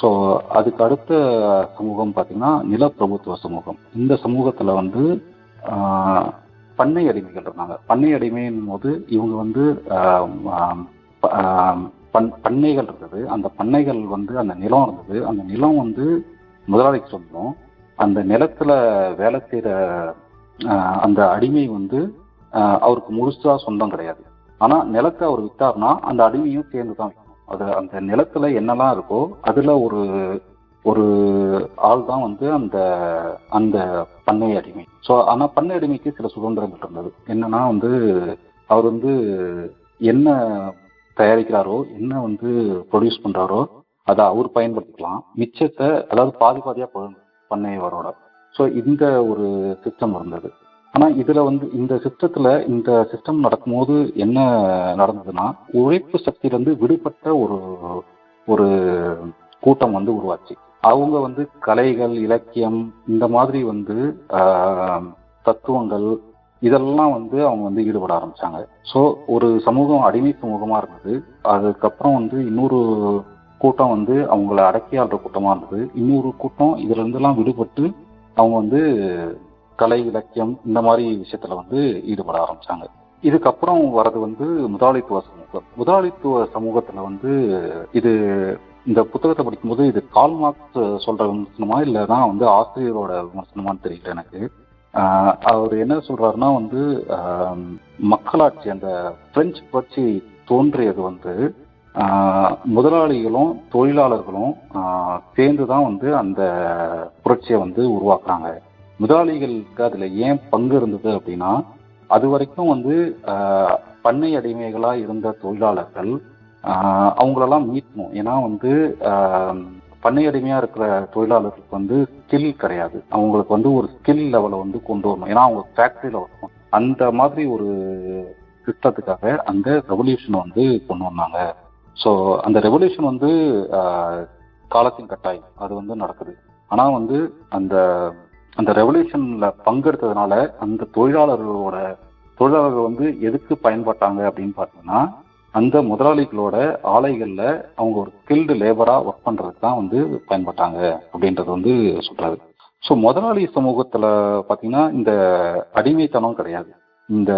ஸோ அதுக்கு அடுத்த சமூகம் பார்த்தீங்கன்னா நிலப்பிரபுத்துவ சமூகம். இந்த சமூகத்தில் வந்து பண்ணை அடிமைகள் இருந்தாங்க. பண்ணை அடிமைன்னும் போது இவங்க வந்து ப- பண் பண்ணைகள் இருந்தது. அந்த பண்ணைகள் வந்து அந்த நிலம் இருந்தது. அந்த நிலம் வந்து முதலாளிக்கு சொந்தம். அந்த நிலத்தில் வேலை செய்கிற அந்த அடிமை வந்து அவருக்கு முழுசாக சொந்தம் கிடையாது. ஆனால் நிலத்தை அவர் வித்தாருன்னா அந்த அடிமையும் சேர்ந்து தான் அது அந்த நிலத்துல என்னெல்லாம் இருக்கோ அதுல ஒரு ஒரு ஆள் தான் வந்து அந்த அந்த பண்ணை அடிமை. ஸோ ஆனால் பண்ணை அடிமைக்கு சில சுதந்திரங்கள் இருந்தது. என்னன்னா வந்து அவர் வந்து என்ன தயாரிக்கிறாரோ என்ன வந்து ப்ரொடியூஸ் பண்றாரோ அதை அவர் பயன்படுத்திக்கலாம். மிச்சத்தை அதாவது பாதி பாதியாக பண்ணையவரோட ஸோ இந்த ஒரு சிஸ்டம் இருந்தது. ஆனா இதுல வந்து இந்த சிஸ்டத்துல இந்த சிஸ்டம் நடக்கும்போது என்ன நடந்ததுன்னா உழைப்பு சக்தியிலிருந்து விடுபட்ட ஒரு ஒரு கூட்டம் வந்து உருவாச்சு. அவங்க வந்து கலைகள் இலக்கியம் இந்த மாதிரி வந்து தத்துவங்கள் இதெல்லாம் வந்து அவங்க வந்து ஈடுபட ஆரம்பிச்சாங்க. ஸோ ஒரு சமூகம் அடிமை சமூகமா இருந்தது. அதுக்கப்புறம் வந்து இன்னொரு கூட்டம் வந்து அவங்கள அடக்கி கூட்டமாக கூட்டமா இருந்தது. இன்னொரு கூட்டம் இதுல இருந்தெல்லாம் விடுபட்டு அவங்க வந்து கலை இலக்கியம் இந்த மாதிரி விஷயத்துல வந்து ஈடுபட ஆரம்பிச்சாங்க. இதுக்கப்புறம் வர்றது வந்து முதலாளித்துவ சமூகம். முதலாளித்துவ சமூகத்துல வந்து இது இந்த புத்தகத்தை படிக்கும்போது இது கால் மார்க்ஸ் சொல்ற விமர்சனமா இல்லைன்னா வந்து ஆசிரியரோட விமர்சனமான்னு தெரியல எனக்கு. அவர் என்ன சொல்றாருன்னா வந்து மக்களாட்சி அந்த பிரெஞ்சு புரட்சி தோன்றியது வந்து முதலாளிகளும் தொழிலாளர்களும் சேர்ந்து தான் வந்து அந்த புரட்சியை வந்து உருவாக்குறாங்க. முதலாளிகளுக்கு அதுல ஏன் பங்கு இருந்தது அப்படின்னா அது வரைக்கும் வந்து பண்ணை அடிமைகளா இருந்த தொழிலாளர்கள் அவங்களெல்லாம் மீட்கணும் ஏன்னா வந்து பண்ணை அடிமையா இருக்கிற தொழிலாளர்களுக்கு வந்து ஸ்கில் கிடையாது. அவங்களுக்கு வந்து ஒரு ஸ்கில் லெவலை வந்து கொண்டு வரணும். ஏன்னா அவங்க ஃபேக்டரியில வரணும் அந்த மாதிரி ஒரு சிஸ்டத்துக்காக அந்த ரெவல்யூஷன் வந்து கொண்டு வந்தாங்க. ஸோ அந்த ரெவல்யூஷன் வந்து காலத்தின் கட்டாயம். அது வந்து நடக்குது. ஆனா வந்து அந்த அந்த ரெவல்யூஷன்ல பங்கெடுத்ததுனால அந்த தொழிலாளர்களோட தொழிலாளர்கள் வந்து எதுக்கு பயன்பட்டாங்க அப்படின்னு பார்த்தீங்கன்னா அந்த முதலாளிகளோட ஆலைகள்ல அவங்க ஒரு ஸ்கில்டு லேபரா ஒர்க் பண்றதுக்கு தான் வந்து பயன்பட்டாங்க அப்படின்றது வந்து சொல்றாரு. ஸோ முதலாளி சமூகத்துல பாத்தீங்கன்னா இந்த அடிமைத்தனம் கிடையாது. இந்த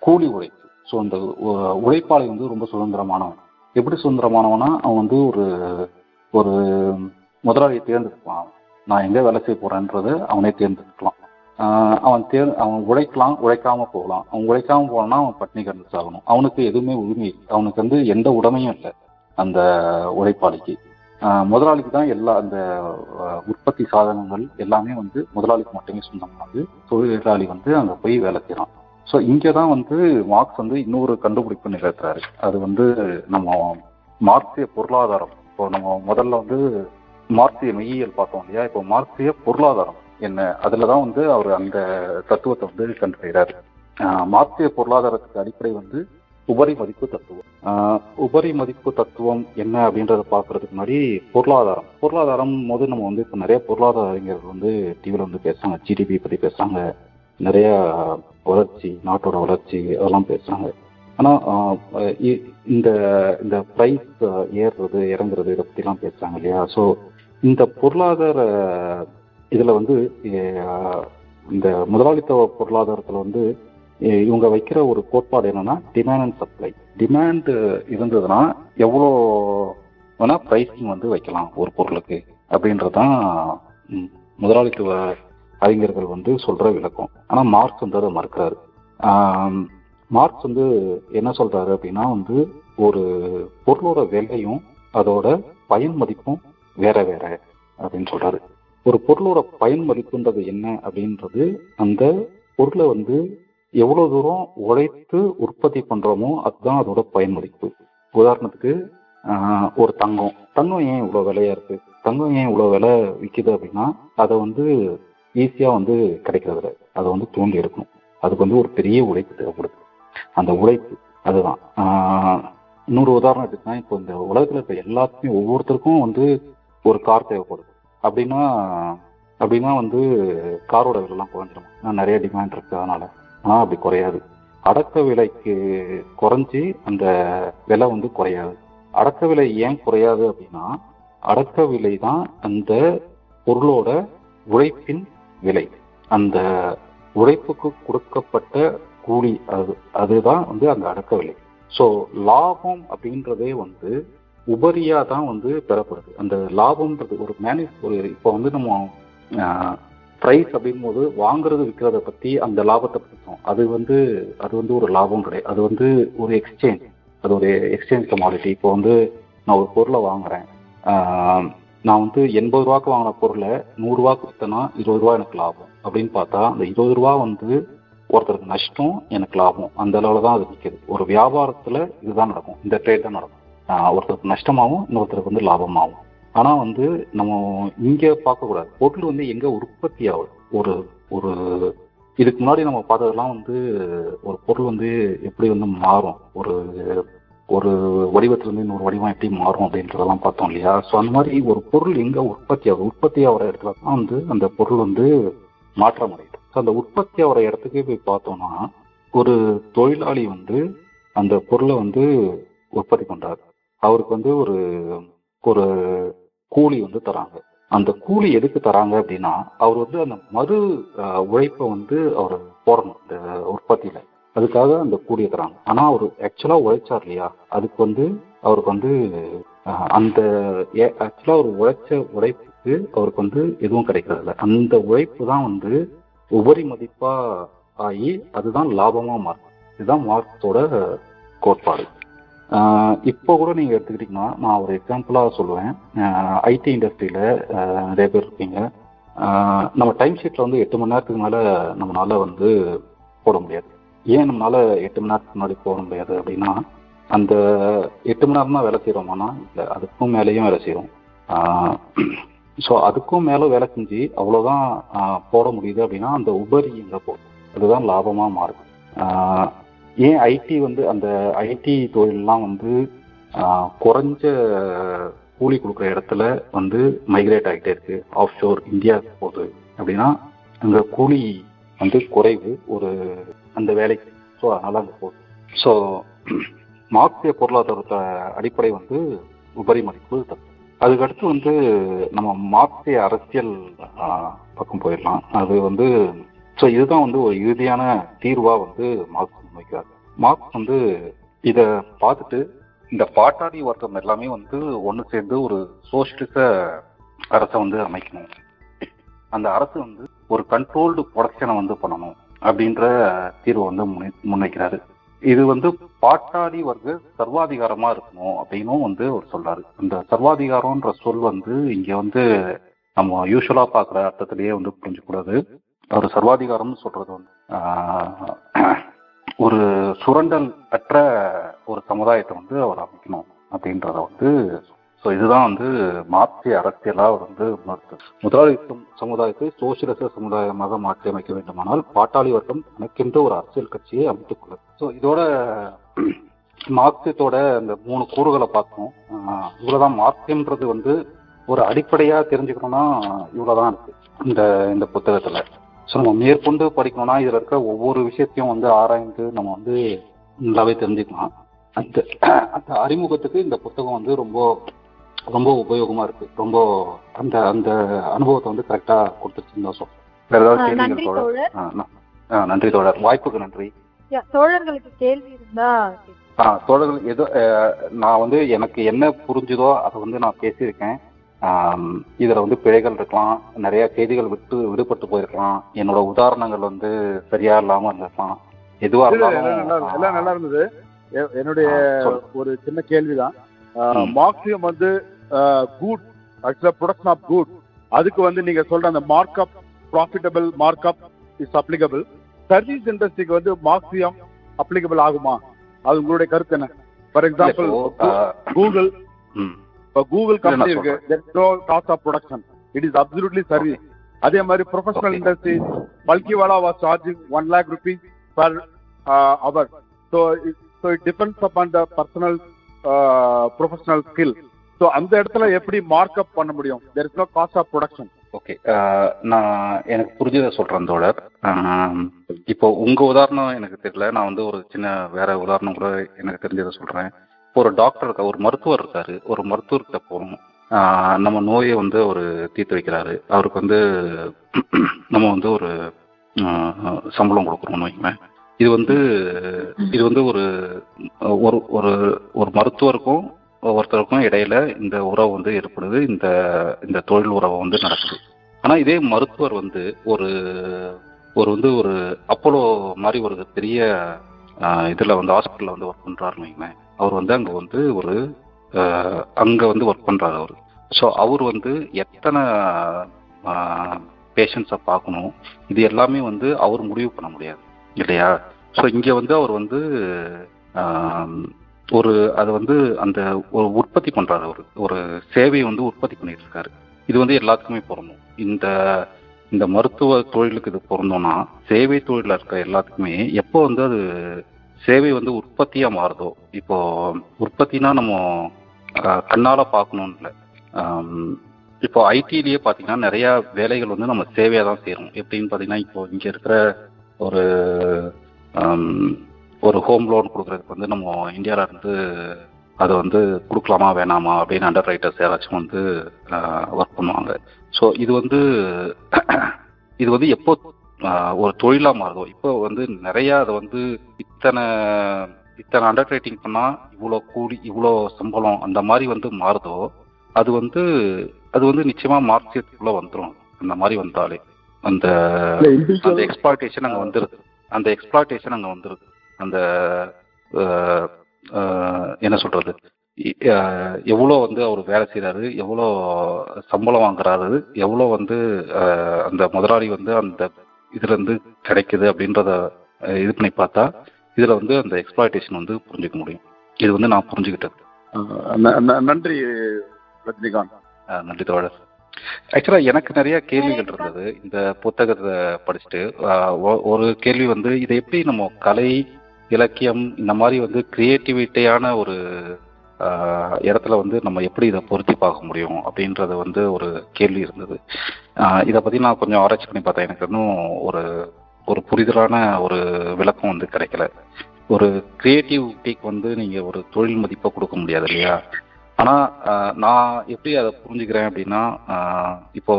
கூலி உழைப்பு. ஸோ இந்த உ- உழைப்பாளி வந்து ரொம்ப சுதந்திரமானவன். எப்படி சுதந்திரமானவனா? அவன் வந்து ஒரு ஒரு முதலாளியை தேர்ந்தெடுப்பான். நான் எங்கே வேலை செய்ய போகிறேன்றது அவனே தேர்ந்தெடுக்கலாம். அவன் தேர் அவன் உழைக்கலாம் உழைக்காம போகலாம். அவன் உழைக்காம போனான்னா அவன் பட்னி கிடந்து சாகணும். அவனுக்கு எதுவுமே உரிமை அவனுக்கு வந்து எந்த உடமையும் இல்லை அந்த உழைப்பாளிக்கு. முதலாளிக்கு தான் எல்லா அந்த உற்பத்தி சாதனங்கள் எல்லாமே வந்து முதலாளிக்கு மட்டுமே சொந்தமானது தொழிலாளி வந்து அங்கே போய் வேலை செய்கிறான் ஸோ இங்கே தான் வந்து மார்க்ஸ் வந்து இன்னொரு கண்டுபிடிப்பு நிகழ்த்துறாரு. அது வந்து நம்ம மார்க்சிய பொருளாதாரம். இப்போ நம்ம முதல்ல வந்து மார்க்சிய மெய்யியல் பார்த்தோம் இல்லையா? இப்போ மார்க்சிய பொருளாதாரம் என்ன? அதில் தான் வந்து அவர் அந்த தத்துவத்தை வந்து கண்டுபிடிக்கிறாரு ஆஹ் மார்க்சிய பொருளாதாரத்துக்கு அடிப்படை வந்து உபரி மதிப்பு தத்துவம். உபரி மதிப்பு தத்துவம் என்ன அப்படின்றத பார்க்கறதுக்கு முன்னாடி பொருளாதாரம். பொருளாதாரம் போது நம்ம வந்து இப்போ நிறைய பொருளாதார அறிஞர்கள் வந்து டிவியில் வந்து பேசுறாங்க. ஜிடிபி பத்தி பேசுறாங்க. நிறைய வளர்ச்சி நாட்டோட வளர்ச்சி அதெல்லாம் பேசுறாங்க. ஆனா இ- இந்த இந்த பிரைஸ் ஏறுறது இறங்குறது இதை பத்திலாம் பேசுறாங்க இல்லையா? ஸோ இந்த பொருளாதார இதுல வந்து இந்த முதலாளித்துவ பொருளாதாரத்துல வந்து இவங்க வைக்கிற ஒரு கோட்பாடு என்னன்னா டிமாண்ட் அண்ட் சப்ளை டிமாண்ட் இருந்ததுன்னா எவ்வளோ வேணா பிரைசிங் வந்து வைக்கலாம் ஒரு பொருளுக்கு அப்படின்றதான் முதலாளித்துவ அறிஞர்கள் வந்து சொல்ற விளக்கம். ஆனா மார்க்ஸ் வந்து அதை மறுக்கிறாரு. மார்க்ஸ் வந்து என்ன சொல்றாரு அப்படின்னா வந்து ஒரு பொருளோட விலையும் அதோட பயன் மதிப்பும் வேற வேற அப்படின்னு சொல்றாரு. ஒரு பொருளோட பயன் மதிப்புன்றது என்ன அப்படின்றது அந்த பொருளை வந்து எவ்வளவு தூரம் உழைத்து உற்பத்தி பண்றோமோ அதுதான் அதோட பயன் மதிப்பு. உதாரணத்துக்கு ஒரு தங்கம். தங்கம் ஏன் இவ்வளவு விலையா இருக்கு? தங்கம் ஏன் இவ்வளவு விலை விற்கிது அப்படின்னா அதை வந்து ஈஸியா வந்து கிடைக்கிறது இல்லை அதை வந்து தூண்டி எடுக்கணும். அதுக்கு வந்து ஒரு பெரிய உழைப்பு தேவைப்படுது. அந்த உழைப்பு அதுதான். இன்னொரு உதாரணம் எடுத்துக்கிட்டா இப்போ இந்த உலகத்துல இருக்க எல்லாத்தையும் ஒவ்வொருத்தருக்கும் வந்து ஒரு கார் தேவைப்படுது. அப்படின்னா அப்படின்னா வந்து காரோட விலைலாம் குறைஞ்சிடும் நான் நிறைய டிமாண்ட் இருக்கு அதனால. ஆனால் அப்படி குறையாது. அடக்க விலைக்கு குறைஞ்சி அந்த விலை வந்து குறையாது. அடக்க விலை ஏன் குறையாது அப்படின்னா அடக்க விலை தான் அந்த பொருளோட உழைப்பின் விலை. அந்த உழைப்புக்கு கொடுக்கப்பட்ட கூலி அது அதுதான் வந்து அந்த அடக்க விலை. ஸோ லாபம் அப்படின்றதே வந்து உபரியா தான் வந்து பெறப்படுது. அந்த லாபம்ன்றது ஒரு மேனேஜ் ஒரு இப்போ வந்து நம்ம ப்ரைஸ் அப்படிங்கும்போது வாங்குறது விற்கிறத பத்தி அந்த லாபத்தை பற்றியும் அது வந்து அது வந்து ஒரு லாபம் கிடையாது. அது வந்து ஒரு எக்ஸ்சேஞ்ச் அது ஒரு எக்ஸ்சேஞ்ச் கமாடிட்டி இப்போ வந்து நான் ஒரு பொருளை வாங்குறேன். நான் வந்து எண்பது ரூபாய்க்கு வாங்கின பொருளை நூறுரூவாக்கு விற்றனா இருபது ரூபா எனக்கு லாபம். அப்படின்னு பார்த்தா அந்த இருபது ரூபா வந்து ஒருத்தருக்கு நஷ்டம் எனக்கு லாபம். அந்த அளவில் தான் அது நிற்கிது ஒரு வியாபாரத்தில் இதுதான் நடக்கும். இந்த ட்ரேட் தான் நடக்கும். ஒருத்தருக்கு நஷ்டமாகவும் இன்னொருத்தருக்கு வந்து லாபமாகும் ஆனால் வந்து நம்ம இங்கே பார்க்கக்கூடாது. பொருள் வந்து எங்கே உற்பத்தி ஆகுது? ஒரு ஒரு இதுக்கு முன்னாடி நம்ம பார்த்ததெல்லாம் வந்து ஒரு பொருள் வந்து எப்படி வந்து மாறும்? ஒரு ஒரு வடிவத்திலிருந்து இன்னொரு வடிவம் எப்படி மாறும் அப்படின்றதெல்லாம் பார்த்தோம் இல்லையா? ஸோ அந்த மாதிரி ஒரு பொருள் எங்கே உற்பத்தி ஆகுது? உற்பத்தி ஆகிற இடத்துல தான் வந்து அந்த பொருள் வந்து மாற்றம் அடையுது. ஸோ அந்த உற்பத்தி ஆகிற இடத்துக்கு போய் பார்த்தோம்னா ஒரு தொழிலாளி வந்து அந்த பொருளை வந்து உற்பத்தி பண்றாரு. அவருக்கு வந்து ஒரு ஒரு கூலி வந்து தராங்க. அந்த கூலி எதுக்கு தராங்க அப்படின்னா அவர் வந்து அந்த மறு உழைப்பை வந்து அவர் போடணும் இந்த உற்பத்தியில. அதுக்காக அந்த கூலியை தராங்க. ஆனா அவர் ஆக்சுவலா உழைச்சார் இல்லையா? அதுக்கு வந்து அவருக்கு வந்து அந்த ஆக்சுவலா அவர் உழைச்ச உழைப்புக்கு அவருக்கு வந்து எதுவும் கிடைக்கிறது இல்லை அந்த உழைப்பு தான் வந்து உபரி மதிப்பா ஆகி அதுதான் லாபமா மாறும். இதுதான் மார்க்ஸோட கோட்பாடு. இப்போ கூட நீங்க எடுத்துக்கிட்டீங்கன்னா நான் ஒரு எக்ஸாம்பிளா சொல்லுவேன். ஐடி இண்டஸ்ட்ரியில நிறைய பேர் இருக்கீங்க. நம்ம டைம் ஷீட்ல வந்து எட்டு மணி நேரத்துக்கு மேல நம்மளால வந்து போட முடியாது. ஏன் நம்மளால எட்டு மணி நேரத்துக்கு முன்னாடி போட முடியாது அப்படின்னா அந்த எட்டு மணி நேரம் தான் வேலை செய்யறோமானா இல்லை அதுக்கும் மேலேயும் வேலை செய்யறோம் ஸோ அதுக்கும் மேலே வேலை செஞ்சு அவ்வளோதான் போட முடியுது அப்படின்னா அந்த உபரி போகும். அதுதான் லாபமாக மாறுது ஏன் ஐடி வந்து அந்த ஐடி தொழிலெலாம் வந்து குறைஞ்ச கூலி கொடுக்குற இடத்துல வந்து மைக்ரேட் ஆகிட்டே இருக்கு. ஆஃப் ஷோர் இந்தியாவுக்கு போகுது. அப்படின்னா அங்கே கூலி வந்து குறைவு. ஒரு அந்த வேலைக்கு ஸோ அதனால அங்கே போகுது. ஸோ மார்க்சிய பொருளாதாரத்தோட அடிப்படை வந்து உபரி மதிப்பு தப்பு. அதுக்கடுத்து வந்து நம்ம மார்க்சிய அரசியல் பக்கம் போயிடலாம். அது வந்து ஸோ இதுதான் வந்து ஒரு இறுதியான தீர்வாக வந்து மார்க்ஸ் முன்வைக்கிறார் மார்க் வந்து இத பார்த்துட்டு இந்த பாட்டாளி வர்க்கம் எல்லாமே வந்து ஒன்று சேர்ந்து ஒரு சோசியலிச அரசை வந்து அமைக்கணும். அந்த அரசு வந்து ஒரு கண்ட்ரோல்டு ப்ரொடக்ஷனை வந்து பண்ணணும் அப்படின்ற தீர்வை வந்து முன்வைக்கிறாரு. இது வந்து பாட்டாளி வர்க்க சர்வாதிகாரமா இருக்கணும் அப்படின்னும் வந்து அவர் சொல்றாரு. இந்த சர்வாதிகாரம்ன்ற சொல் வந்து இங்க வந்து நம்ம யூஸ்வலா பார்க்குற அர்த்தத்திலேயே வந்து புரிஞ்சுக்கூடாது. அவர் சர்வாதிகாரம்னு சொல்றது வந்து ஆஹ், ஒரு சுரண்டல் அற்ற ஒரு சமுதாயத்தை வந்து அவர் அமைக்கணும் அப்படின்றத வந்து ஸோ இதுதான் வந்து மார்க்சிய அரசியலாக அவர் வந்து உணர்த்து முதலாளி சமுதாயத்தை சோசியலிச சமுதாயமாக மாற்றி அமைக்க வேண்டுமானால் பாட்டாளி வர்க்கம் தனக்கென்று ஒரு அரசியல் கட்சியை அமைத்துக் கொள்ளும். ஸோ இதோட மார்க்சியத்தோட அந்த மூணு கூறுகளை பார்த்தோம் இவ்வளோதான் இவ்வளவுதான். மார்க்சியம்ன்றது வந்து ஒரு அடிப்படையா தெரிஞ்சுக்கணும்னா இவ்வளவுதான் இருக்கு. இந்த இந்த புத்தகத்துல. ஸோ நம்ம மேற்கொண்டு படிக்கணும்னா இதுல இருக்க ஒவ்வொரு விஷயத்தையும் வந்து ஆராய்ந்து நம்ம வந்து நல்லாவே தெரிஞ்சுக்கலாம். அந்த அந்த அறிமுகத்துக்கு இந்த புத்தகம் வந்து ரொம்ப ரொம்ப உபயோகமா இருக்கு. ரொம்ப அந்த அந்த அனுபவத்தை வந்து கரெக்டா கொடுத்துருச்சுன்னு தான் சொல்றேன். நன்றி தோழர்? வாய்ப்புக்கு நன்றி. தோழர்களுக்கு கேள்வி இருந்தா தோழர்கள் ஏதோ நான் வந்து எனக்கு என்ன புரிஞ்சுதோ அதை வந்து நான் பேசியிருக்கேன். இதுல வந்து பிழைகள் இருக்கலாம் நிறைய செய்திகள் விட்டு விடுபட்டு போயிருக்கலாம். என்னோட உதாரணங்கள் வந்து சரியா இல்லாம இருந்திருக்கலாம். எதுவா இருந்தாலும் எல்லாம் நல்லா இருந்தது என்னுடைய. ஒரு சின்ன கேள்விதான். மார்க்சியம் வந்து குட் ஆக்சுவலா ப்ரொடக்ஷன் ஆஃப் குட் அதுக்கு வந்து நீங்க சொல்ற அந்த mark up profitable mark up is applicable service இண்டஸ்ட்ரிக்கு வந்து மார்க்சியம் அப்ளிகபிள் ஆகுமா? அது உங்களுடைய கருத்து என்ன? ஃபார் எக்ஸாம்பிள் கூகுள் இப்போ கூகுள் கம்பெனி இருக்கு. no cost of production it is absolutely service அதே மாதிரி professional. Industry Palkhivala was charging one lakh rupees per hour so so it depends upon the personal professional skill so அந்த இடத்துல எப்படி mark up பண்ண முடியும்? There is no cost of production okay நான் எனக்கு புரிஞ்சதை சொல்றேன் தோழர். இப்போ உங்க உதாரணம் எனக்கு தெரியல. நான் வந்து ஒரு சின்ன வேற உதாரணம் கூட எனக்கு தெரிஞ்சதை சொல்றேன். ஒரு டாக்டர் இருக்கா ஒரு மருத்துவர் இருக்காரு. ஒரு மருத்துவர்கிட்ட போகணும் நம்ம நோயை வந்து அவர் தீர்த்து வைக்கிறாரு. அவருக்கு வந்து நம்ம வந்து ஒரு சம்பளம் கொடுக்குறோம்னு வைங்களேன் இது வந்து இது வந்து ஒரு ஒரு ஒரு ஒரு மருத்துவருக்கும் ஒருத்தருக்கும் இடையில இந்த உறவு வந்து ஏற்படுது. இந்த இந்த தொழில் உறவு வந்து நடக்குது. ஆனா இதே மருத்துவர் வந்து ஒரு ஒரு வந்து ஒரு அப்போலோ மாதிரி ஒரு பெரிய இதுல வந்து ஹாஸ்பிட்டல்ல வந்து ஒர்க் பண்றாருன்னு வைங்களேன் அவர் வந்து அங்க வந்து ஒரு அங்கே அங்க வந்து ஒர்க் பண்றாரு அவர். ஸோ அவர் வந்து எத்தனை பேஷண்ட்ஸை பார்க்கணும் இது எல்லாமே வந்து அவர் முடிவு பண்ண முடியாது இல்லையா? ஸோ இங்க வந்து அவர் வந்து ஒரு அது வந்து அந்த ஒரு உற்பத்தி பண்றாரு அவர். ஒரு சேவையை வந்து உற்பத்தி பண்ணிட்டு இருக்காரு இது வந்து எல்லாத்துக்குமே பொருந்தும். இந்த இந்த மருத்துவ தொழிலுக்கு இது பொருந்தோம்னா சேவை தொழிலில் இருக்க எல்லாத்துக்குமே எப்போ வந்து அது சேவை வந்து உற்பத்தியா மாறுதோ? இப்போ உற்பத்தினா நம்ம கண்ணால பார்க்கணும்னு இல்லை. இப்போ ஐடிலேயே பார்த்தீங்கன்னா நிறைய வேலைகள் வந்து நம்ம சேவையாக தான் செய்கிறோம் எப்படின்னு பார்த்தீங்கன்னா இப்போ இங்கே இருக்கிற ஒரு ஒரு ஹோம் லோன் கொடுக்கறதுக்கு வந்து நம்ம இந்தியாவில் இருந்து அதை வந்து கொடுக்கலாமா வேணாமா அப்படின்னு அண்டர் ரைட்டர்ஸ் யாராச்சும் வந்து ஒர்க் பண்ணுவாங்க. ஸோ இது வந்து இது வந்து எப்போ ஒரு தொழிலாக மாறுதோ? இப்போ வந்து நிறைய அதை வந்து இத்தனை இத்தனை அண்டர் ரைட்டிங் பண்ணால் இவ்வளோ கூலி இவ்வளோ சம்பளம் அந்த மாதிரி வந்து மாறுதோ அது வந்து அது வந்து நிச்சயமா மார்க்சியத்துக்குள்ள வந்துடும் அந்த மாதிரி வந்தாலே. அந்த அந்த எக்ஸ்பிளாய்டேஷன் அங்க வந்துருது. அந்த எக்ஸ்பிளாய்டேஷன் அங்க வந்துருது. அந்த என்ன அஹ், எவ்வளோ வந்து அவர் வேலை செய்றாரு எவ்வளோ சம்பளம் வாங்குறாரு எவ்வளோ வந்து அந்த முதலாளி வந்து அந்த இதுல இருந்து கிடைக்குது அப்படின்றத இது பண்ணி பார்த்தா இதுல வந்து அந்த எக்ஸ்பிளாய்டேஷன் வந்து புரிஞ்சுக்க முடியும். இது வந்து நான் புரிஞ்சுக்கிட்டது. நன்றி ரஜினிகாந்த். நன்றி தோழர். ஆக்சுவலா எனக்கு நிறைய கேள்விகள் இருந்தது. இந்த புத்தகத்தை படிச்சுட்டு ஒரு கேள்வி வந்து இதை எப்படி நம்ம கலை இலக்கியம் இந்த மாதிரி வந்து கிரியேட்டிவிட்டியான ஒரு இடத்துல வந்து நம்ம எப்படி இதை பொருத்தி பார்க்க முடியும் அப்படின்றது வந்து ஒரு கேள்வி இருந்தது. இதை பற்றி நான் கொஞ்சம் ஆராய்ச்சி பண்ணி பார்த்தேன். எனக்கு இன்னும் ஒரு ஒரு புரிதலான ஒரு விளக்கம் வந்து கிடைக்கல. ஒரு கிரியேட்டிவிட்டிக்கு வந்து நீங்கள் ஒரு தொழில் மதிப்பை கொடுக்க முடியாது இல்லையா? ஆனால் நான் எப்படி அதை புரிஞ்சுக்கிறேன் அப்படின்னா இப்போ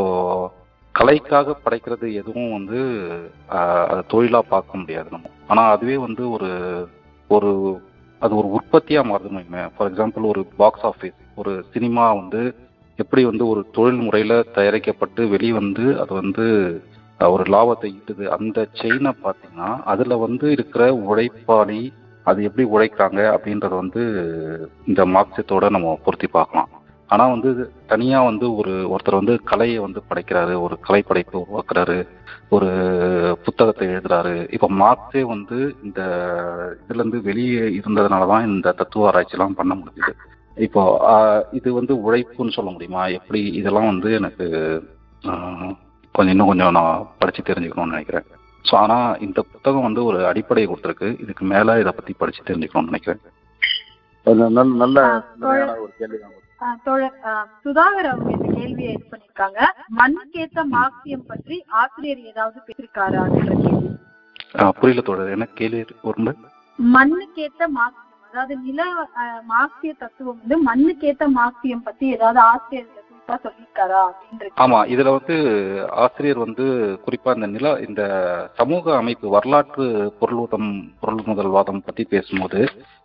கலைக்காக படைக்கிறது எதுவும் வந்து அதை தொழிலாக பார்க்க முடியாது நம்ம. ஆனால் அதுவே வந்து ஒரு ஒரு அது ஒரு உற்பத்தியா மாறுதுன்னு ஃபார் எக்ஸாம்பிள் ஒரு பாக்ஸ் ஆஃபீஸ் ஒரு சினிமா வந்து எப்படி வந்து ஒரு தொழில் முறையில தயாரிக்கப்பட்டு வெளிவந்து அது வந்து ஒரு லாபத்தை ஈட்டுது. அந்த செயினை பார்த்தீங்கன்னா அதுல வந்து இருக்கிற உழைப்பாளி அது எப்படி உழைக்கிறாங்க அப்படின்றத வந்து இந்த மார்க்சியத்தோட நம்ம பொருத்தி பார்க்கலாம். ஆனா வந்து தனியா வந்து ஒரு ஒருத்தர் வந்து கலையை வந்து படைக்கிறாரு ஒரு கலை படைப்பை உருவாக்குறாரு ஒரு புத்தகத்தை எழுதுறாரு. இப்ப மார்க்ஸே வந்து இந்த இதுல இருந்து வெளியே இருந்ததுனால தான் இந்த தத்துவ ஆராய்ச்சிலாம் பண்ண முடியுது இப்போ இது வந்து உழைப்புன்னு சொல்ல முடியுமா? எப்படி இதெல்லாம் வந்து எனக்கு கொஞ்சம் இன்னும் கொஞ்சம் நான் படிச்சு தெரிஞ்சுக்கணும்னு நினைக்கிறேன். ஸோ ஆனா இந்த புத்தகம் வந்து ஒரு அடிப்படையை கொடுத்துருக்கு. இதுக்கு மேல இதை பத்தி படிச்சு தெரிஞ்சுக்கணும்னு நினைக்கிறேன். நல்ல- ஒரு கேள்வி தான் தோழர் சுதாகர் அவங்க இந்த கேள்வியை இது பண்ணிருக்காங்க. மண்ணுக்கேத்த மார்க்சியம் பற்றி ஆசிரியர் ஏதாவது பேசிருக்காரா புரியல தோழர். என்ன கேள்வி ஒரு? மண்ணுக்கேத்த மார்க்சியம் அதாவது நில மார்க்சிய தத்துவம் வந்து மண்ணுக்கேத்த மார்க்சியம் பத்தி ஏதாவது ஆசிரியர் ஆமா இதுல வந்து ஆசிரியர் வந்து குறிப்பா இந்த நில இந்த சமூக அமைப்பு வரலாற்று பொருளுதம் பொருள் முதல்வாதம் பத்தி பேசும்போது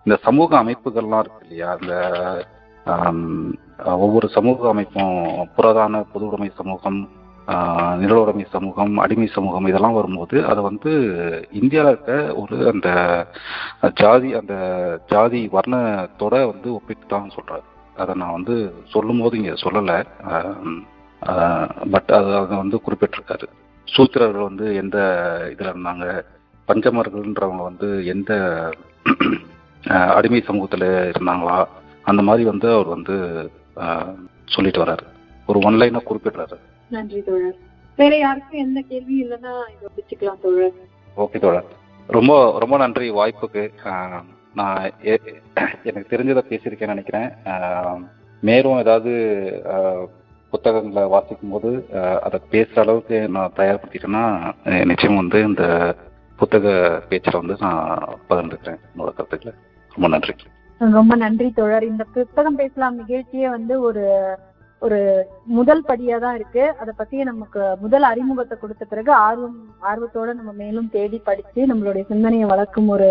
இந்த சமூக அமைப்புகள்லாம் இருக்கு இல்லையா? இந்த ஒவ்வொரு சமூக அமைப்பும் புரதான பொது உடைமை சமூகம் நிலவுடைமை சமூகம் அடிமை சமூகம் இதெல்லாம் வரும்போது அதை வந்து இந்தியாவில் இருக்க ஒரு அந்த ஜாதி அந்த ஜாதி வர்ணத்தோட வந்து ஒப்பிட்டு தான் சொல்கிறாரு அதை நான் வந்து சொல்லும் போது இங்கே சொல்லலை. பட் அது அதை வந்து குறிப்பிட்டிருக்காரு. சூத்திரர்கள் வந்து எந்த இதில் இருந்தாங்க? பஞ்சமர்கள்ன்றவங்க வந்து எந்த அடிமை சமூகத்தில் இருந்தாங்களா? அந்த மாதிரி வந்து அவர் வந்து சொல்லிட்டு வர்றாரு. ஒரு ஒன்லைனா குறிப்பிடுறாரு. நன்றி தோழர். வேற யாருக்கும் எந்த கேள்வி இல்லைன்னா இதை வச்சுக்கலாம் தோழர். ஓகே தோழர். ரொம்ப ரொம்ப நன்றி வாய்ப்புக்கு. நான் எனக்கு தெரிஞ்சதை பேசியிருக்கேன்னு நினைக்கிறேன். மேலும் ஏதாவது புத்தகங்களை வாசிக்கும் போது அதை பேசுற அளவுக்கு நான் தயார்படுத்திட்டேன்னா நிச்சயம் வந்து இந்த புத்தக பேச்சில் வந்து நான் பகிர்ந்துக்கிறேன். என்னோட கருத்துக்களை. ரொம்ப நன்றி. ரொம்ப நன்றி தோழர். இந்த புத்தகம் பேசலாம் நிகழ்ச்சியே வந்து ஒரு ஒரு முதல் படியா தான் இருக்கு. அதை பத்தி நமக்கு முதல் அறிமுகத்தை கொடுத்த பிறகு ஆர்வம் ஆர்வத்தோட நம்ம மேலும் தேடி படிச்சு நம்மளுடைய சிந்தனையை வளர்க்கும் ஒரு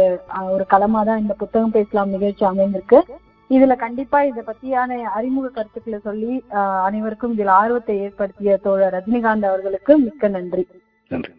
ஒரு களமா தான் இந்த புத்தகம் பேசலாம் நிகழ்ச்சி அமைந்திருக்கு. இதுல கண்டிப்பா இதை பத்தியான அறிமுக கருத்துக்களை சொல்லி அனைவருக்கும் இதில் ஆர்வத்தை ஏற்படுத்திய தோழர் ரஜினிகாந்த் அவர்களுக்கு மிக்க நன்றி. நன்றி.